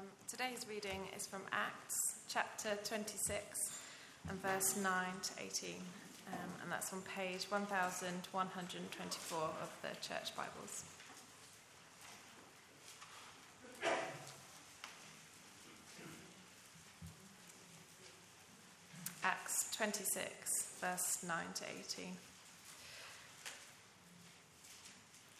Um, today's reading is from Acts chapter 26 and verse 9 to 18, um, and that's on page 1124 of the Church Bibles. Acts 26, verse 9 to 18.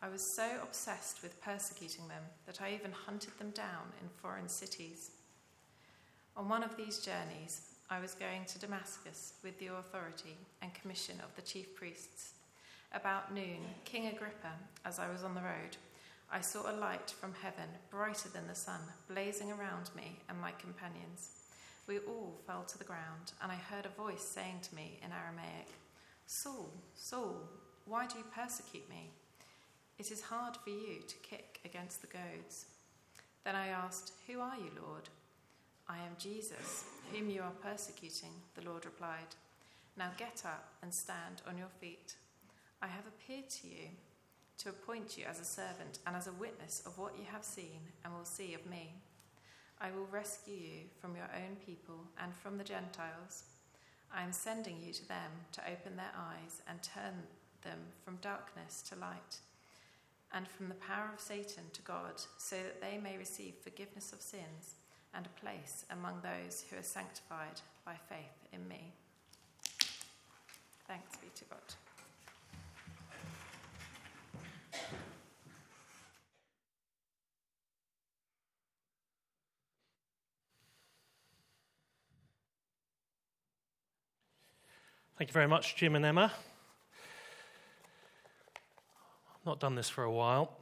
I was so obsessed with persecuting them that I even hunted them down in foreign cities. On one of these journeys, I was going to Damascus with the authority and commission of the chief priests. About noon, King Agrippa, as I was on the road, I saw a light from heaven, brighter than the sun, blazing around me and my companions. We all fell to the ground, and I heard a voice saying to me in Aramaic, Saul, Saul, why do you persecute me? It is hard for you to kick against the goads. Then I asked, Who are you, Lord? I am Jesus, whom you are persecuting, the Lord replied. Now get up and stand on your feet. I have appeared to you to appoint you as a servant and as a witness of what you have seen and will see of me. I will rescue you from your own people and from the Gentiles. I am sending you to them to open their eyes and turn them from darkness to light and from the power of Satan to God, so that they may receive forgiveness of sins and a place among those who are sanctified by faith in me. Thanks be to God. Thank you very much, Jim and Emma. Not done this for a while.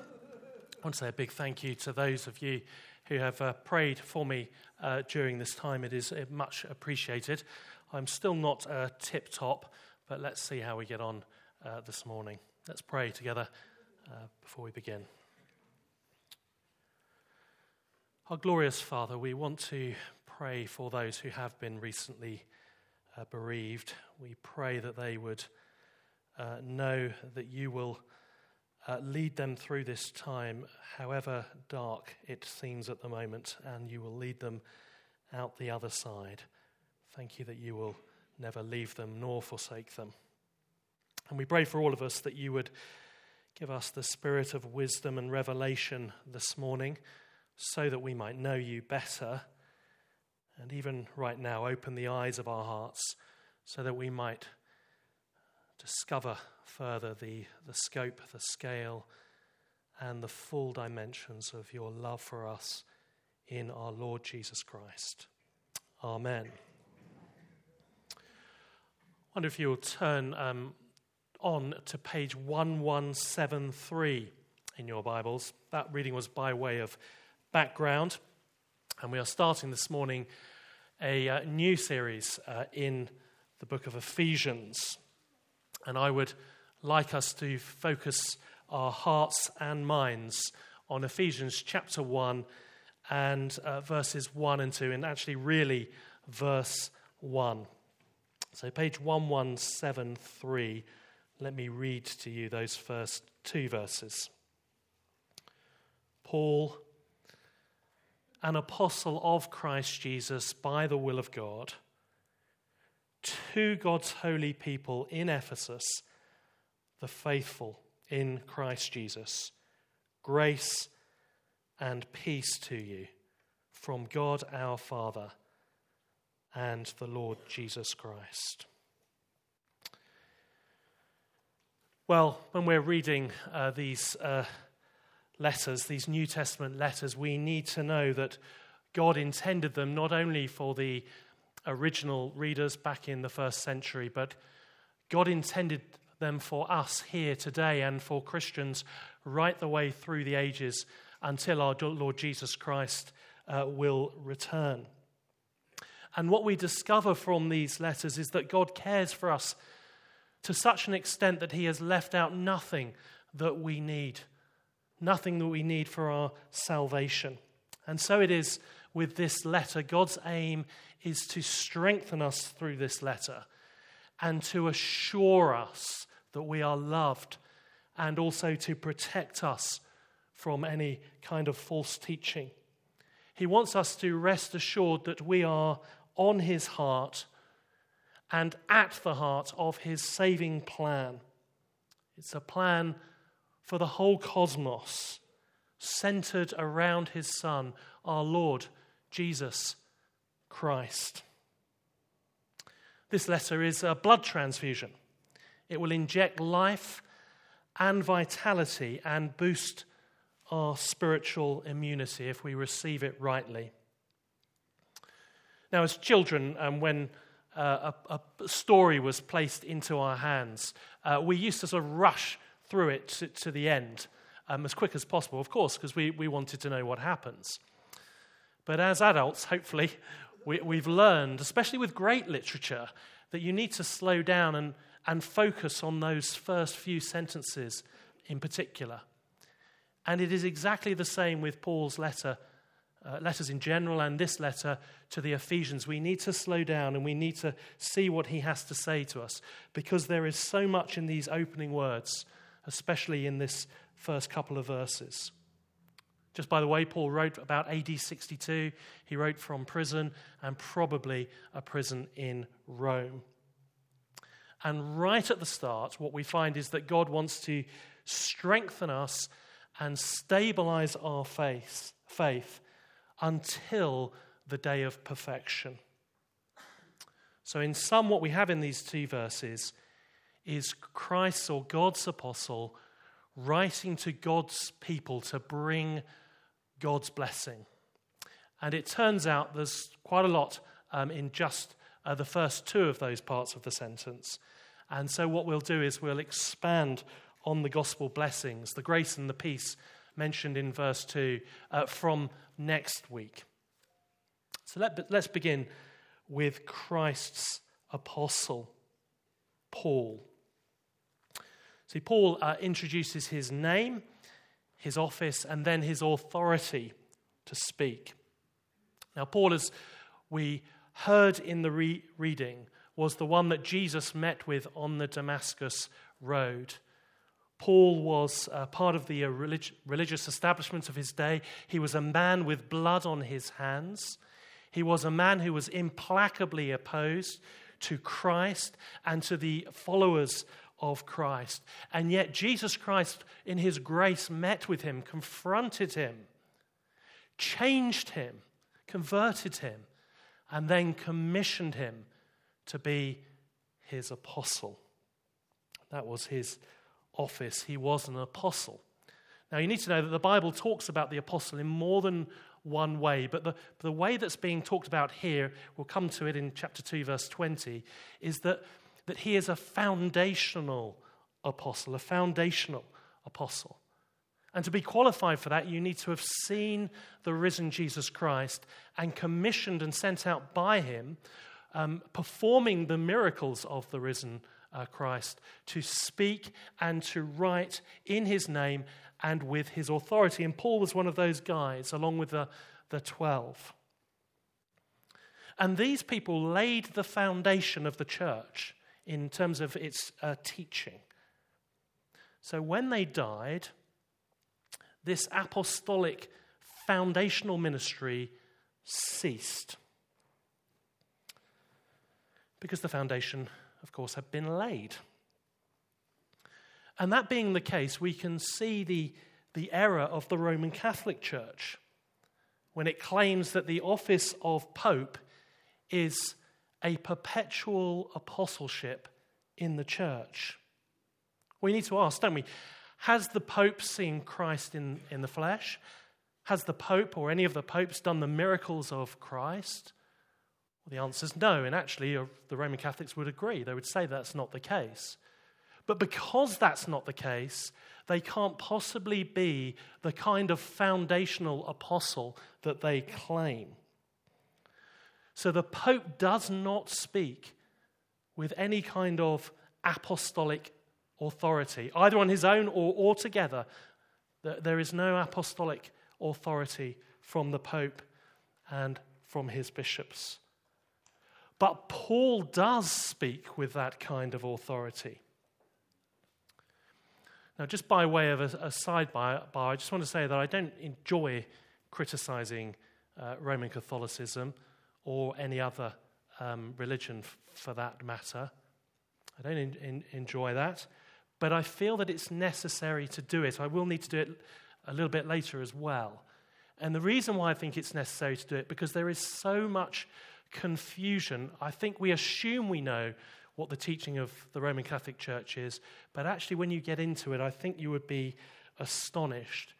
I want to say a big thank you to those of you who have uh, prayed for me uh, during this time. It is uh, much appreciated. I'm still not uh, tip top, but let's see how we get on uh, this morning. Let's pray together uh, before we begin. Our glorious Father, we want to pray for those who have been recently bereaved. We pray that they would uh, know that you will uh, lead them through this time, however dark it seems at the moment, and you will lead them out the other side. Thank you that you will never leave them nor forsake them. And we pray for all of us that you would give us the spirit of wisdom and revelation this morning so that we might know you better. And even right now, open the eyes of our hearts so that we might discover further the, the scope, the scale, and the full dimensions of your love for us in our Lord Jesus Christ. Amen. I wonder if you'll turn um, on to page 1173 in your Bibles. That reading was by way of background, and we are starting this morning a uh, new series uh, in the book of Ephesians. And I would like us to focus our hearts and minds on Ephesians chapter 1 and uh, verses 1 and 2, and actually, really, verse 1. So, page 1173, let me read to you those first two verses. Paul, an apostle of Christ Jesus by the will of God to God's holy people in Ephesus, the faithful in Christ Jesus. Grace and peace to you from God our Father and the Lord Jesus Christ. Well, when we're reading uh, these uh, letters, these New Testament letters, we need to know that God intended them not only for the original readers back in the first century, but God intended them for us here today and for Christians right the way through the ages until our Lord Jesus Christ uh, will return. And what we discover from these letters is that God cares for us to such an extent that He has left out nothing that we need, nothing that we need for our salvation. And so it is with this letter. God's aim is to strengthen us through this letter and to assure us that we are loved and also to protect us from any kind of false teaching. He wants us to rest assured that we are on his heart and at the heart of his saving plan. It's a plan for the whole cosmos, centered around his Son, our Lord Jesus Christ. This letter is a blood transfusion. It will inject life and vitality and boost our spiritual immunity if we receive it rightly. Now, as children, um, when uh, a, a, story was placed into our hands, uh, we used to sort of rush through it to, to the end um, as quick as possible, of course, because we, we wanted to know what happens. But as adults, hopefully, we, we've learned, especially with great literature, that you need to slow down and, and focus on those first few sentences in particular. And it is exactly the same with Paul's letter, uh, letters in general, and this letter to the Ephesians. We need to slow down and we need to see what he has to say to us because there is so much in these opening words, especially in this first couple of verses. Just by the way, Paul wrote about AD 62. He wrote from prison and probably a prison in Rome. And right at the start, what we find is that God wants to strengthen us and stabilize our faith, faith until the day of perfection. So, in sum, what we have in these two verses is Christ or God's apostle writing to God's people to bring God's blessing. And it turns out there's quite a lot um, in just uh, the first two of those parts of the sentence. And so, what we'll do is we'll expand on the gospel blessings, the grace and the peace mentioned in verse 2 uh, from next week. So, let, let's begin with Christ's apostle, Paul. See, Paul uh, introduces his name, his office, and then his authority to speak. Now, Paul, as we heard in the re- reading, was the one that Jesus met with on the Damascus road. Paul was uh, part of the uh, relig- religious establishment of his day. He was a man with blood on his hands. He was a man who was implacably opposed to Christ and to the followers of Christ. And yet, Jesus Christ, in his grace, met with him, confronted him, changed him, converted him, and then commissioned him to be his apostle. That was his office. He was an apostle. Now, you need to know that the Bible talks about the apostle in more than one way, but the, the way that's being talked about here, we'll come to it in chapter 2, verse 20, is that that he is a foundational apostle, a foundational apostle. And to be qualified for that, you need to have seen the risen Jesus Christ and commissioned and sent out by him, um, performing the miracles of the risen uh, Christ, to speak and to write in his name and with his authority. And Paul was one of those guys, along with the, the 12. And these people laid the foundation of the church in terms of its uh, teaching. So when they died, this apostolic foundational ministry ceased. Because the foundation, of course, had been laid. And that being the case, we can see the, the error of the Roman Catholic Church when it claims that the office of Pope is a perpetual apostleship in the church. We need to ask, don't we? Has the Pope seen Christ in, in the flesh? Has the Pope or any of the popes done the miracles of Christ? Well, the answer is no, and actually, uh, the Roman Catholics would agree. They would say that's not the case. But because that's not the case, they can't possibly be the kind of foundational apostle that they claim. So the Pope does not speak with any kind of apostolic authority, either on his own or altogether. There is no apostolic authority from the Pope and from his bishops. But Paul does speak with that kind of authority. Now, just by way of a, a sidebar, I just want to say that I don't enjoy criticizing uh, Roman Catholicism or any other um, religion f- for that matter. I don't in, in, enjoy that. But I feel that it's necessary to do it. I will need to do it a little bit later as well. And the reason why I think it's necessary to do it, because there is so much confusion. I think we assume we know what the teaching of the Roman Catholic Church is, but actually, when you get into it, I think you would be astonished.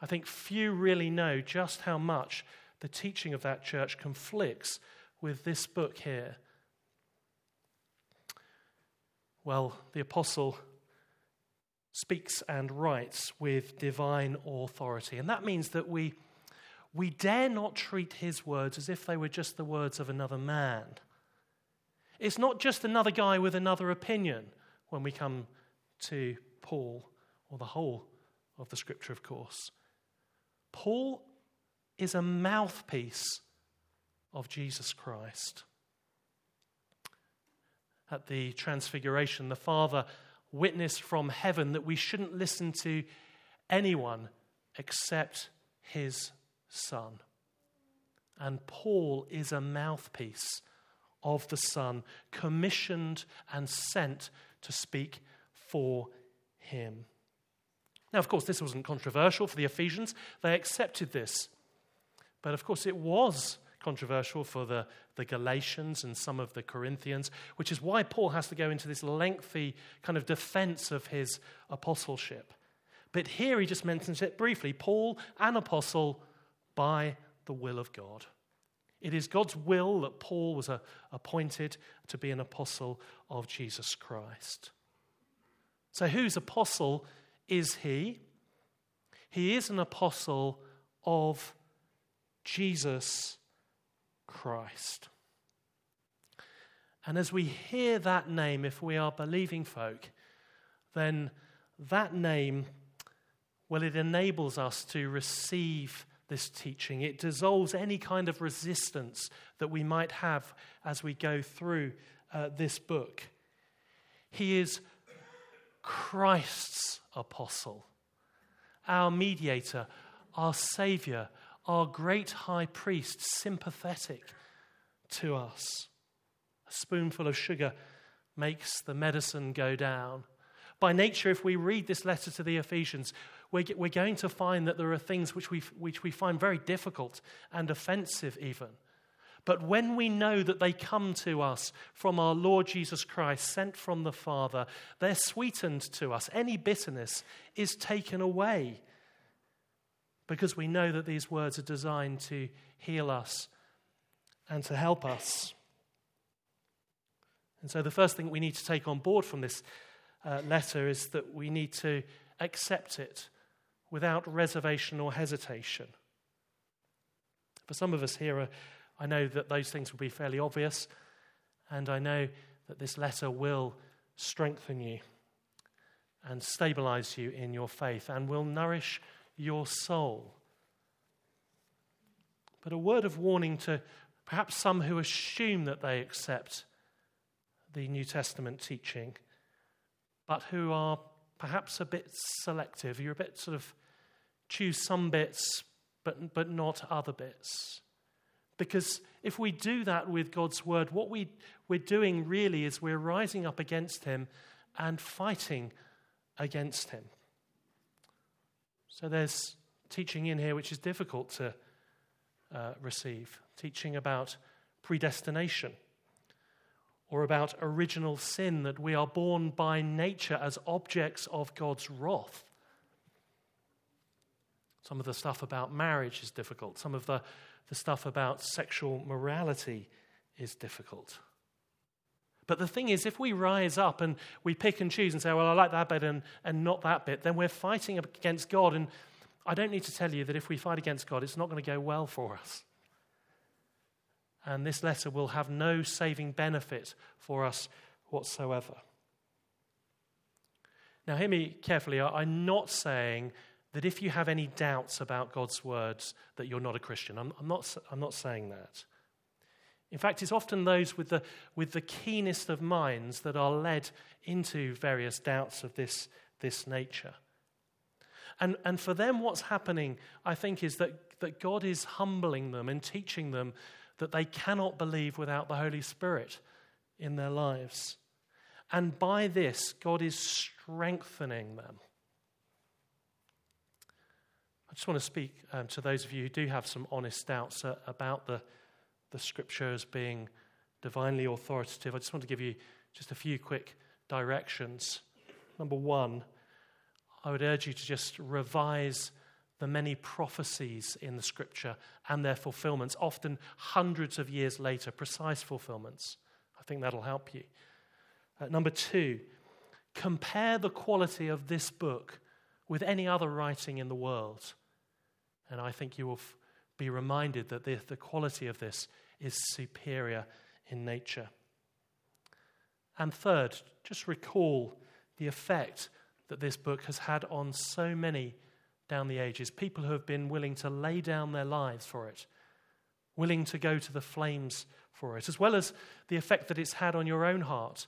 I think few really know just how much the teaching of that church conflicts with this book here. Well, the apostle speaks and writes with divine authority, and that means that we we dare not treat his words as if they were just the words of another man. It's not just another guy with another opinion when we come to Paul or the whole of the scripture, of course. Paul is a mouthpiece of Jesus Christ. At the Transfiguration, the Father witnessed from heaven that we shouldn't listen to anyone except his Son. And Paul is a mouthpiece of the Son, commissioned and sent to speak for him. Now, of course, this wasn't controversial for the Ephesians. They accepted this. But of course, it was controversial for the, the Galatians and some of the Corinthians, which is why Paul has to go into this lengthy kind of defense of his apostleship. But here he just mentions it briefly Paul, an apostle by the will of God. It is God's will that Paul was a, appointed to be an apostle of Jesus Christ. So, whose apostle is he? He is an apostle of Jesus Christ. And as we hear that name, if we are believing folk, then that name, well, it enables us to receive this teaching. It dissolves any kind of resistance that we might have as we go through uh, this book. He is Christ's apostle, our mediator, our Savior, our great high priest, sympathetic to us. A spoonful of sugar makes the medicine go down. By nature, if we read this letter to the Ephesians, we're going to find that there are things which we, which we find very difficult and offensive, even. But when we know that they come to us from our Lord Jesus Christ, sent from the Father, they're sweetened to us. Any bitterness is taken away because we know that these words are designed to heal us and to help us. And so, the first thing we need to take on board from this uh, letter is that we need to accept it without reservation or hesitation. For some of us here, uh, I know that those things will be fairly obvious, and I know that this letter will strengthen you and stabilize you in your faith and will nourish your soul. But a word of warning to perhaps some who assume that they accept the New Testament teaching, but who are perhaps a bit selective. You're a bit sort of choose some bits, but, but not other bits. Because if we do that with God's word, what we, we're doing really is we're rising up against Him and fighting against Him. So there's teaching in here which is difficult to uh, receive teaching about predestination or about original sin, that we are born by nature as objects of God's wrath. Some of the stuff about marriage is difficult. Some of the, the stuff about sexual morality is difficult. But the thing is, if we rise up and we pick and choose and say, well, I like that bit and, and not that bit, then we're fighting against God. And I don't need to tell you that if we fight against God, it's not going to go well for us. and this letter will have no saving benefit for us whatsoever. Now, hear me carefully. I'm not saying that if you have any doubts about God's words, that you're not a Christian. I'm, I'm, not, I'm not saying that. In fact, it's often those with the, with the keenest of minds that are led into various doubts of this, this nature. And, and for them, what's happening, I think, is that, that God is humbling them and teaching them that they cannot believe without the Holy Spirit in their lives. And by this, God is strengthening them. I just want to speak um, to those of you who do have some honest doubts uh, about the, the scriptures being divinely authoritative. I just want to give you just a few quick directions. Number one, I would urge you to just revise the many prophecies in the scripture and their fulfillments, often hundreds of years later, precise fulfillments. I think that'll help you. Uh, number two, compare the quality of this book with any other writing in the world. And I think you will f- be reminded that the, the quality of this is superior in nature. And third, just recall the effect that this book has had on so many down the ages, people who have been willing to lay down their lives for it, willing to go to the flames for it, as well as the effect that it's had on your own heart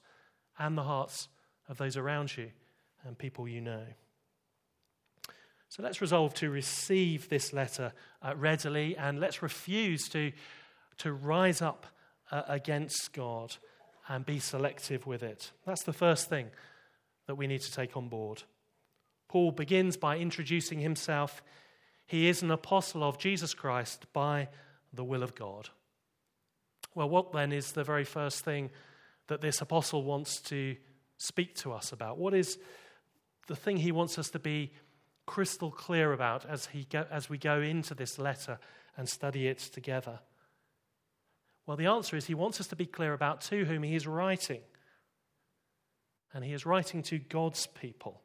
and the hearts of those around you and people you know. So let's resolve to receive this letter uh, readily and let's refuse to, to rise up uh, against God and be selective with it. That's the first thing that we need to take on board. Paul begins by introducing himself. He is an apostle of Jesus Christ by the will of God. Well, what then is the very first thing that this apostle wants to speak to us about? What is the thing he wants us to be crystal clear about as, he go, as we go into this letter and study it together? Well, the answer is he wants us to be clear about to whom he is writing. And he is writing to God's people.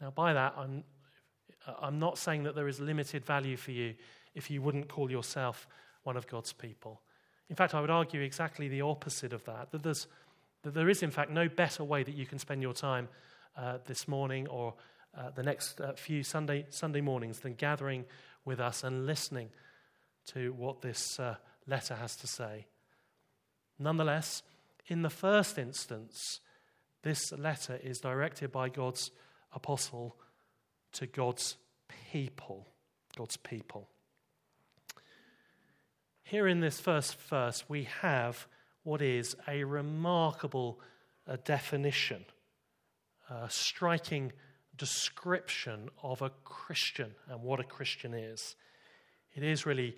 Now, by that, I'm, I'm not saying that there is limited value for you if you wouldn't call yourself one of God's people. In fact, I would argue exactly the opposite of that, that, there's, that there is, in fact, no better way that you can spend your time uh, this morning or uh, the next uh, few Sunday, Sunday mornings than gathering with us and listening to what this uh, letter has to say. Nonetheless, in the first instance, this letter is directed by God's apostle to God's people. God's people. Here in this first verse, we have what is a remarkable uh, definition, a striking description of a Christian and what a Christian is. It is really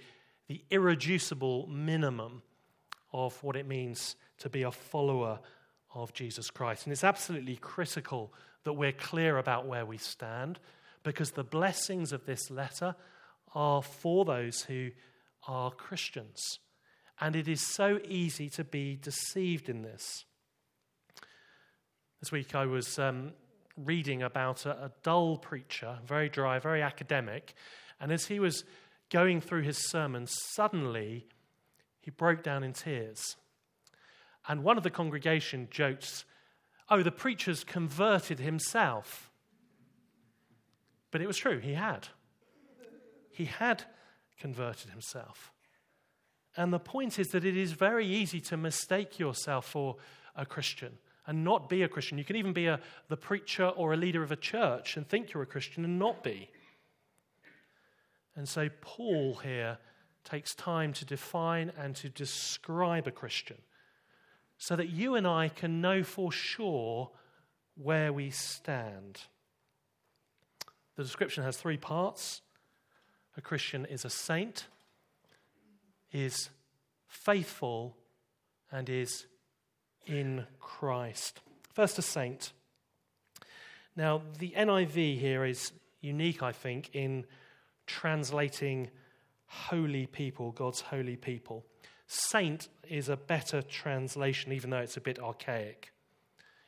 the irreducible minimum of what it means to be a follower of Jesus Christ. And it's absolutely critical that we're clear about where we stand because the blessings of this letter are for those who are Christians. And it is so easy to be deceived in this. This week I was um, reading about a, a dull preacher, very dry, very academic, and as he was going through his sermon, suddenly he broke down in tears. And one of the congregation jokes, Oh, the preacher's converted himself. But it was true, he had. He had converted himself. And the point is that it is very easy to mistake yourself for a Christian and not be a Christian. You can even be a, the preacher or a leader of a church and think you're a Christian and not be. And so Paul here takes time to define and to describe a Christian so that you and I can know for sure where we stand. The description has three parts a Christian is a saint, is faithful, and is in Christ. First, a saint. Now, the NIV here is unique, I think, in translating holy people, God's holy people. Saint is a better translation, even though it's a bit archaic.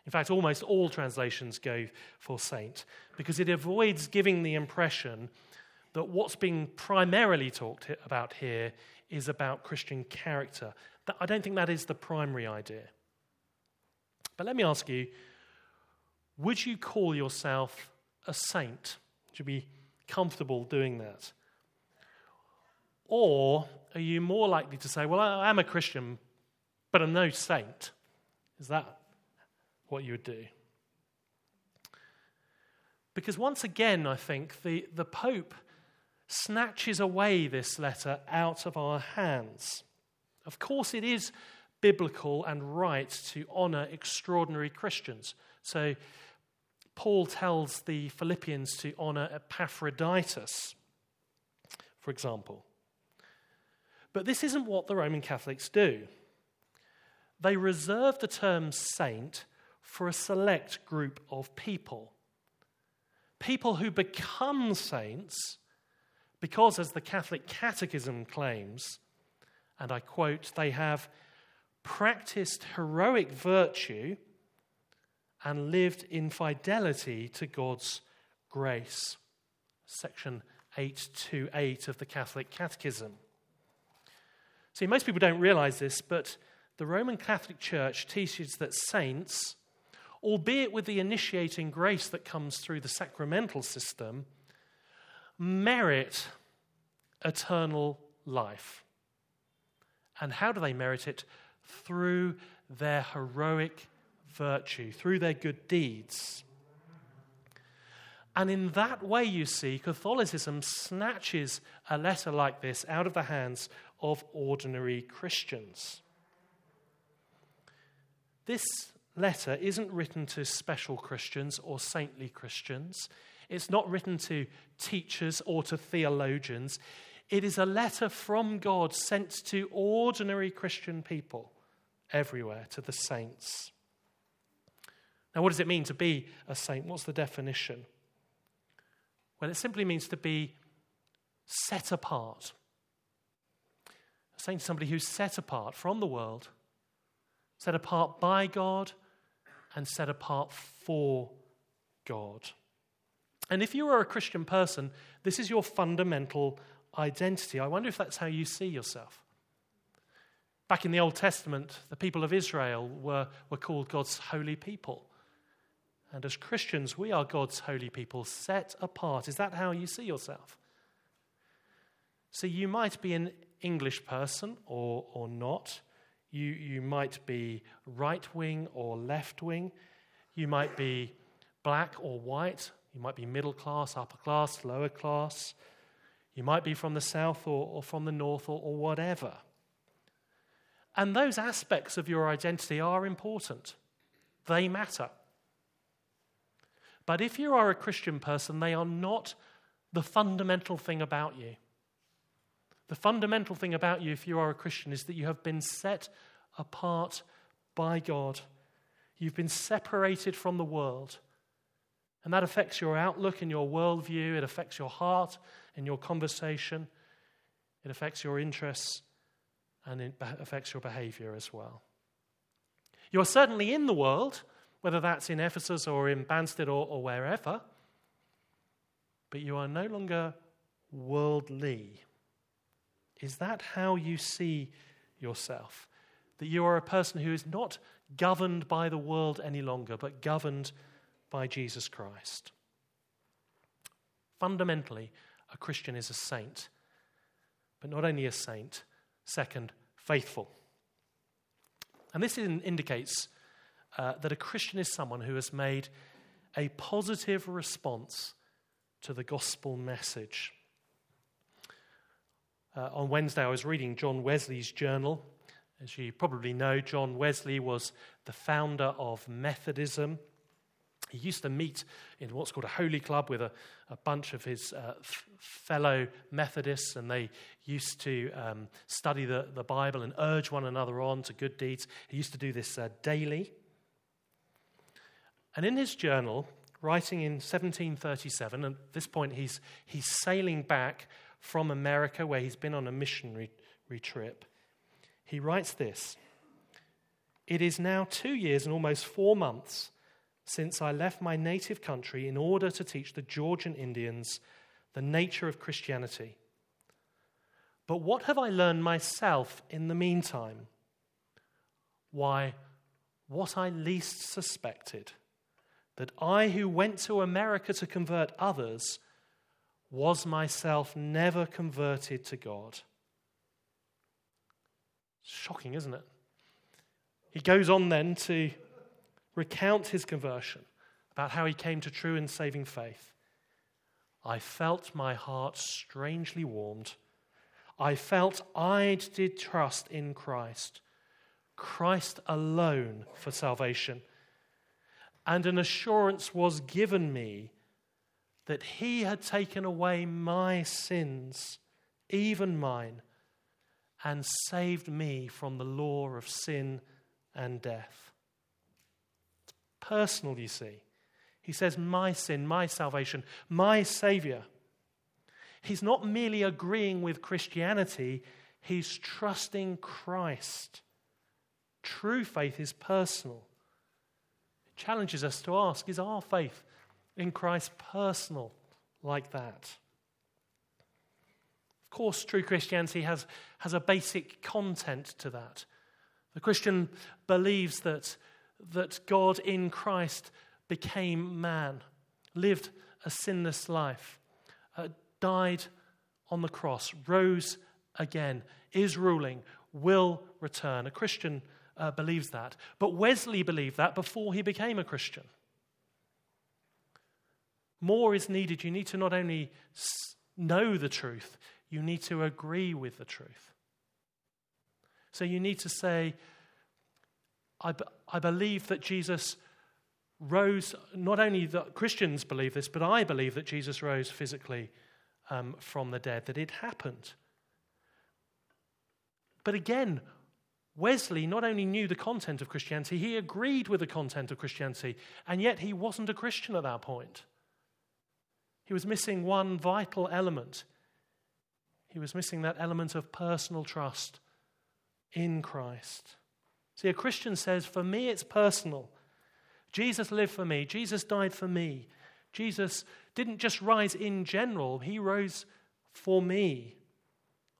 In fact, almost all translations go for saint because it avoids giving the impression that what's being primarily talked about here is about Christian character. I don't think that is the primary idea. But let me ask you would you call yourself a saint? You be comfortable doing that? Or are you more likely to say, well, I am a Christian, but I'm no saint? Is that what you would do? Because once again, I think the, the Pope snatches away this letter out of our hands. Of course, it is biblical and right to honor extraordinary Christians. So, Paul tells the Philippians to honor Epaphroditus, for example. But this isn't what the Roman Catholics do. They reserve the term saint for a select group of people. People who become saints because, as the Catholic Catechism claims, and I quote, they have practiced heroic virtue and lived in fidelity to God's grace. Section 828 of the Catholic Catechism. See, most people don't realize this, but the Roman Catholic Church teaches that saints, albeit with the initiating grace that comes through the sacramental system, merit eternal life. And how do they merit it? Through their heroic virtue, through their good deeds. And in that way, you see, Catholicism snatches a letter like this out of the hands of ordinary Christians. This letter isn't written to special Christians or saintly Christians. It's not written to teachers or to theologians. It is a letter from God sent to ordinary Christian people everywhere, to the saints. Now, what does it mean to be a saint? What's the definition? Well, it simply means to be set apart. A saint is somebody who's set apart from the world, set apart by God, and set apart for God. And if you are a Christian person, this is your fundamental identity. I wonder if that's how you see yourself. Back in the Old Testament, the people of Israel were, were called God's holy people. And as Christians, we are God's holy people, set apart. Is that how you see yourself? So you might be an English person or, or not. You, you might be right wing or left wing. You might be black or white, you might be middle class, upper class, lower class. You might be from the south or, or from the north or, or whatever. And those aspects of your identity are important, they matter. But if you are a Christian person, they are not the fundamental thing about you. The fundamental thing about you, if you are a Christian, is that you have been set apart by God. You've been separated from the world. And that affects your outlook and your worldview. It affects your heart and your conversation. It affects your interests and it affects your behavior as well. You are certainly in the world, whether that's in Ephesus or in Banstead or, or wherever, but you are no longer worldly. Is that how you see yourself? That you are a person who is not governed by the world any longer, but governed by Jesus Christ. Fundamentally, a Christian is a saint, but not only a saint, second, faithful. And this indicates uh, that a Christian is someone who has made a positive response to the gospel message. Uh, on Wednesday, I was reading John Wesley's journal. As you probably know, John Wesley was the founder of Methodism. He used to meet in what's called a holy club with a, a bunch of his uh, f- fellow Methodists, and they used to um, study the, the Bible and urge one another on to good deeds. He used to do this uh, daily. And in his journal, writing in 1737, at this point he's, he's sailing back from America where he's been on a missionary trip, he writes this It is now two years and almost four months since I left my native country in order to teach the Georgian Indians the nature of Christianity. But what have I learned myself in the meantime? Why, what I least suspected that I, who went to America to convert others, was myself never converted to God. Shocking, isn't it? He goes on then to recount his conversion, about how he came to true and saving faith. I felt my heart strangely warmed. I felt I did trust in Christ, Christ alone for salvation and an assurance was given me that he had taken away my sins, even mine, and saved me from the law of sin and death. It's personal, you see. He says, My sin, my salvation, my Savior. He's not merely agreeing with Christianity, he's trusting Christ. True faith is personal challenges us to ask is our faith in Christ personal like that? Of course, true Christianity has, has a basic content to that. The Christian believes that, that God in Christ became man, lived a sinless life, uh, died on the cross, rose again, is ruling, will return. A Christian uh, believes that. But Wesley believed that before he became a Christian. More is needed. You need to not only know the truth, you need to agree with the truth. So you need to say, I, believe that Jesus rose, not only that Christians believe this, but I believe that Jesus rose physically um, from the dead, that it happened. But again, Wesley not only knew the content of Christianity, he agreed with the content of Christianity, and yet he wasn't a Christian at that point. He was missing one vital element. He was missing that element of personal trust in Christ. See, a Christian says, For me, it's personal. Jesus lived for me, Jesus died for me. Jesus didn't just rise in general, he rose for me.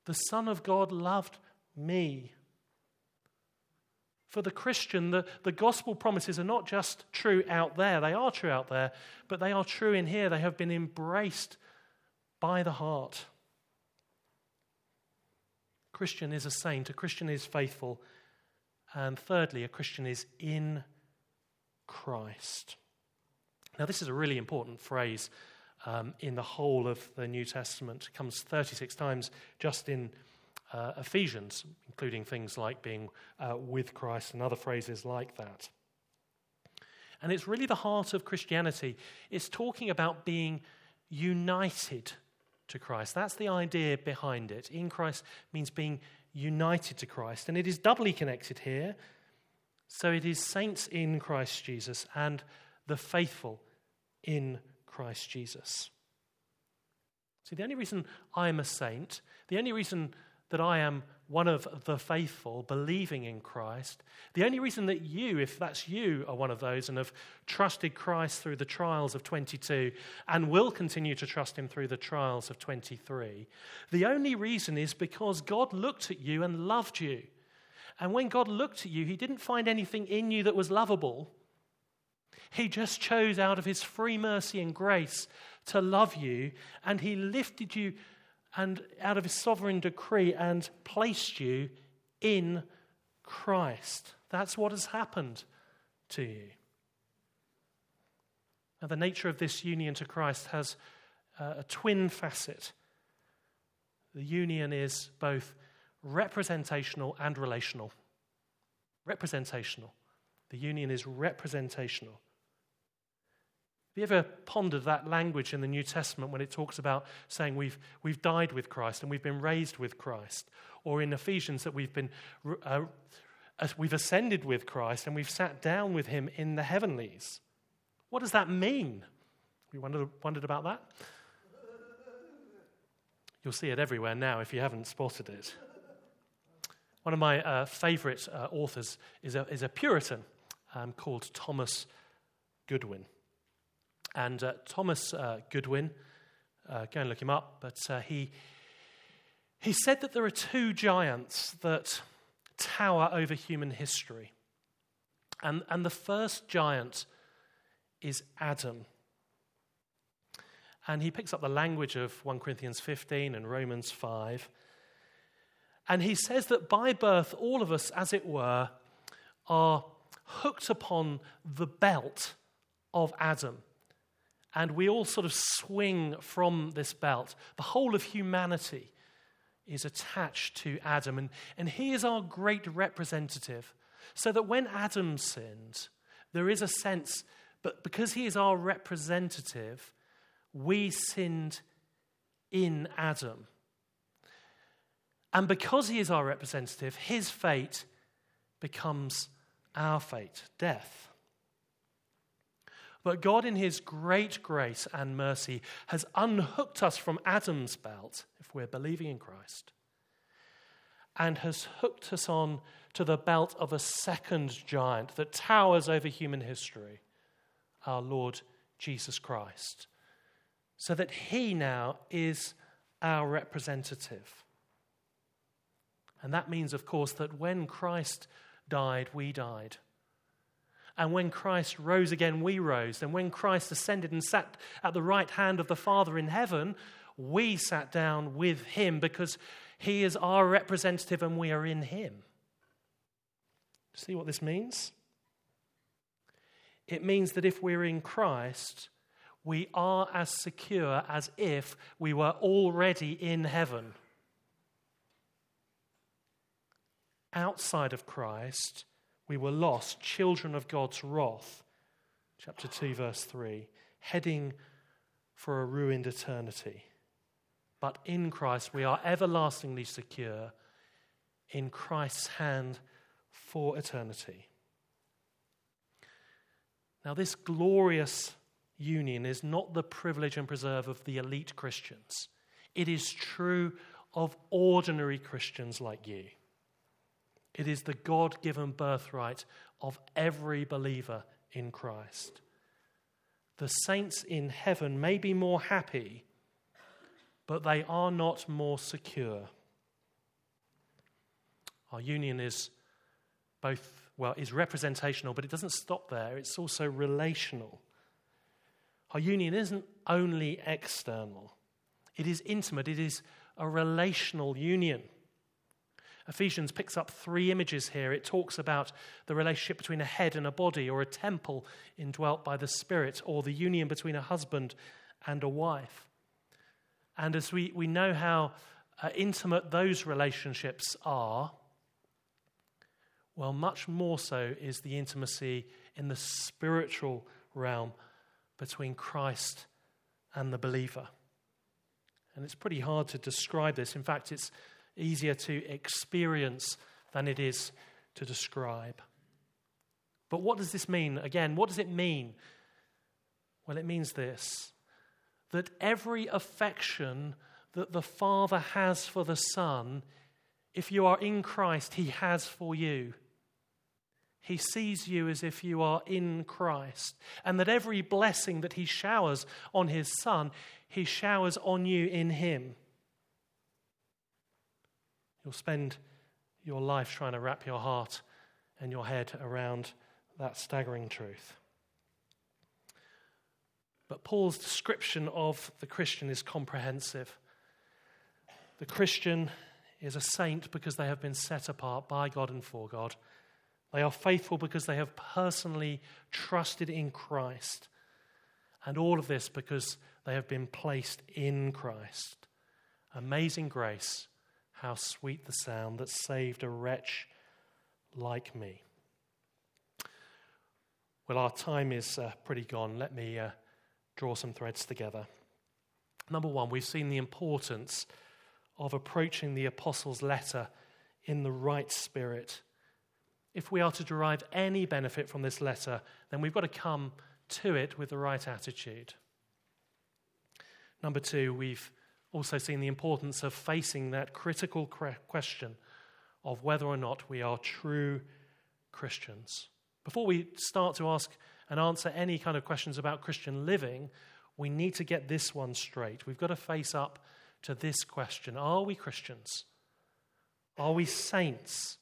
The Son of God loved me. For the Christian, the, the gospel promises are not just true out there, they are true out there, but they are true in here. They have been embraced by the heart. Christian is a saint, a Christian is faithful, and thirdly, a Christian is in Christ. Now, this is a really important phrase um, in the whole of the New Testament. It comes 36 times just in uh, Ephesians, including things like being uh, with Christ and other phrases like that. And it's really the heart of Christianity. It's talking about being united to Christ. That's the idea behind it. In Christ means being united to Christ. And it is doubly connected here. So it is saints in Christ Jesus and the faithful in Christ Jesus. See, the only reason I am a saint, the only reason that I am one of the faithful, believing in Christ. The only reason that you, if that's you, are one of those and have trusted Christ through the trials of 22 and will continue to trust Him through the trials of 23, the only reason is because God looked at you and loved you. And when God looked at you, He didn't find anything in you that was lovable. He just chose out of His free mercy and grace to love you, and He lifted you and out of his sovereign decree and placed you in Christ. That's what has happened to you. Now, the nature of this union to Christ has uh, a twin facet. The union is both representational and relational. Representational. The union is representational. Have you ever pondered that language in the New Testament when it talks about saying we've, we've died with Christ and we've been raised with Christ? Or in Ephesians that we've, been, uh, we've ascended with Christ and we've sat down with him in the heavenlies? What does that mean? You wondered, wondered about that? You'll see it everywhere now if you haven't spotted it. One of my uh, favorite uh, authors is a, is a Puritan um, called Thomas Goodwin. And uh, Thomas uh, Goodwin, uh, go and look him up, but uh, he, He said that there are two giants that tower over human history. And, and the first giant is Adam. And he picks up the language of 1 Corinthians 15 and Romans 5. And he says that by birth, all of us, as it were, are hooked upon the belt of Adam. And we all sort of swing from this belt. The whole of humanity is attached to Adam. And, and he is our great representative. So that when Adam sinned, there is a sense, but because he is our representative, we sinned in Adam. And because he is our representative, his fate becomes our fate death. But God, in his great grace and mercy, has unhooked us from Adam's belt, if we're believing in Christ, and has hooked us on to the belt of a second giant that towers over human history, our Lord Jesus Christ, so that he now is our representative. And that means, of course, that when Christ died, we died. And when Christ rose again, we rose. And when Christ ascended and sat at the right hand of the Father in heaven, we sat down with him because he is our representative and we are in him. See what this means? It means that if we're in Christ, we are as secure as if we were already in heaven. Outside of Christ, we were lost, children of God's wrath. Chapter 2, verse 3, heading for a ruined eternity. But in Christ, we are everlastingly secure in Christ's hand for eternity. Now, this glorious union is not the privilege and preserve of the elite Christians. It is true of ordinary Christians like you. It is the God given birthright of every believer in Christ. The saints in heaven may be more happy, but they are not more secure. Our union is both, well, is representational, but it doesn't stop there, it's also relational. Our union isn't only external, it is intimate, it is a relational union. Ephesians picks up three images here. It talks about the relationship between a head and a body, or a temple indwelt by the Spirit, or the union between a husband and a wife. And as we, we know how uh, intimate those relationships are, well, much more so is the intimacy in the spiritual realm between Christ and the believer. And it's pretty hard to describe this. In fact, it's easier to experience than it is to describe. But what does this mean? Again, what does it mean? Well, it means this that every affection that the Father has for the Son, if you are in Christ, He has for you. He sees you as if you are in Christ, and that every blessing that He showers on His Son, He showers on you in Him. You'll spend your life trying to wrap your heart and your head around that staggering truth. But Paul's description of the Christian is comprehensive. The Christian is a saint because they have been set apart by God and for God. They are faithful because they have personally trusted in Christ. And all of this because they have been placed in Christ. Amazing grace how sweet the sound that saved a wretch like me. Well, our time is uh, pretty gone. Let me uh, draw some threads together. Number one, we've seen the importance of approaching the apostles' letter in the right spirit. If we are to derive any benefit from this letter, then we've got to come to it with the right attitude. Number two, we've also seen the importance of facing that critical question of whether or not we are true Christians. Before we start to ask and answer any kind of questions about Christian living, we need to get this one straight. We've got to face up to this question Are we Christians? Are we saints?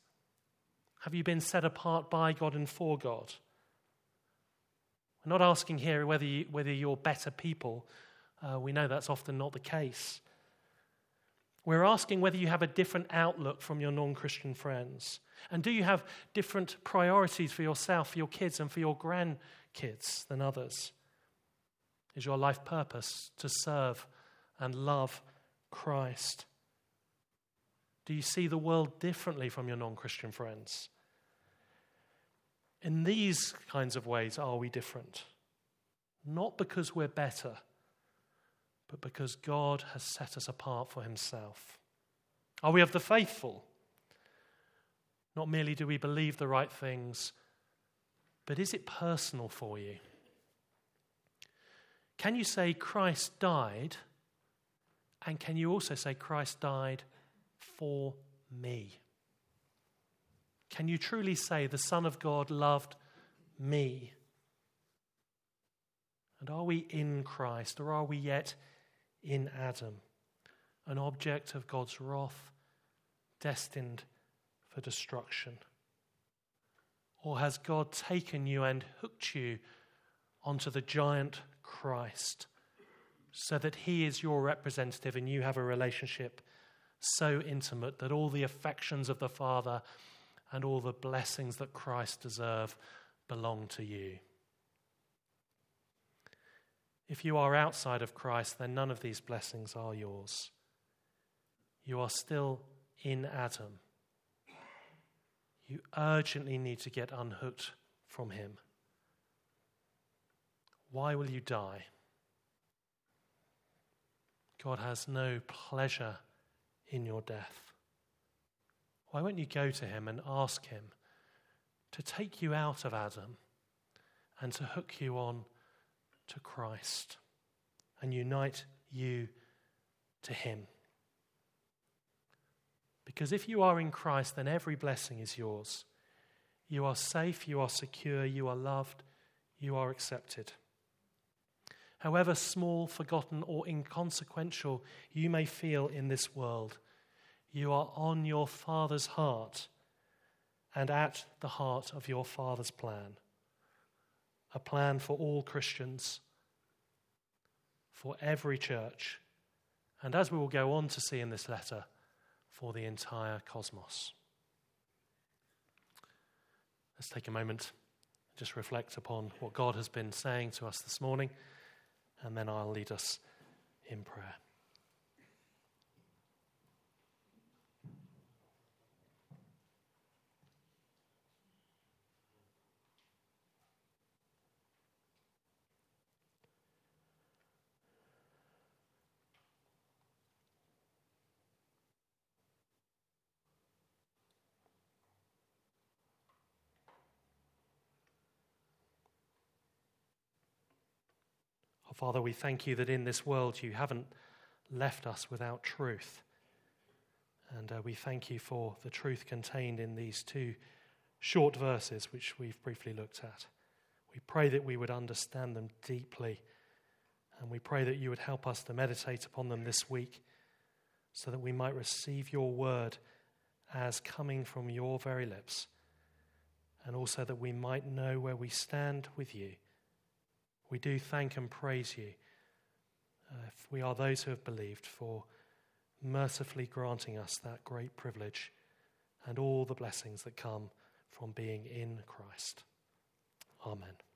Have you been set apart by God and for God? We're not asking here whether, you, whether you're better people. Uh, we know that's often not the case. We're asking whether you have a different outlook from your non Christian friends. And do you have different priorities for yourself, for your kids, and for your grandkids than others? Is your life purpose to serve and love Christ? Do you see the world differently from your non Christian friends? In these kinds of ways, are we different? Not because we're better, but because God has set us apart for Himself. Are we of the faithful? Not merely do we believe the right things, but is it personal for you? Can you say Christ died? And can you also say Christ died for me? Can you truly say the Son of God loved me? And are we in Christ or are we yet in Adam, an object of God's wrath, destined for destruction? Or has God taken you and hooked you onto the giant Christ so that he is your representative and you have a relationship so intimate that all the affections of the Father and all the blessings that Christ deserve belong to you? If you are outside of Christ, then none of these blessings are yours. You are still in Adam you urgently need to get unhooked from him. Why will you die? God has no pleasure in your death. Why won't you go to him and ask him to take you out of Adam and to hook you on to Christ and unite you to him? Because if you are in Christ, then every blessing is yours. You are safe, you are secure, you are loved, you are accepted. However small, forgotten, or inconsequential you may feel in this world, you are on your Father's heart and at the heart of your Father's plan. A plan for all Christians, for every church, and as we will go on to see in this letter, for the entire cosmos. Let's take a moment and just reflect upon what God has been saying to us this morning, and then I'll lead us in prayer. Father, we thank you that in this world you haven't left us without truth. And uh, we thank you for the truth contained in these two short verses, which we've briefly looked at. We pray that we would understand them deeply. And we pray that you would help us to meditate upon them this week so that we might receive your word as coming from your very lips. And also that we might know where we stand with you we do thank and praise you uh, if we are those who have believed for mercifully granting us that great privilege and all the blessings that come from being in Christ. Amen.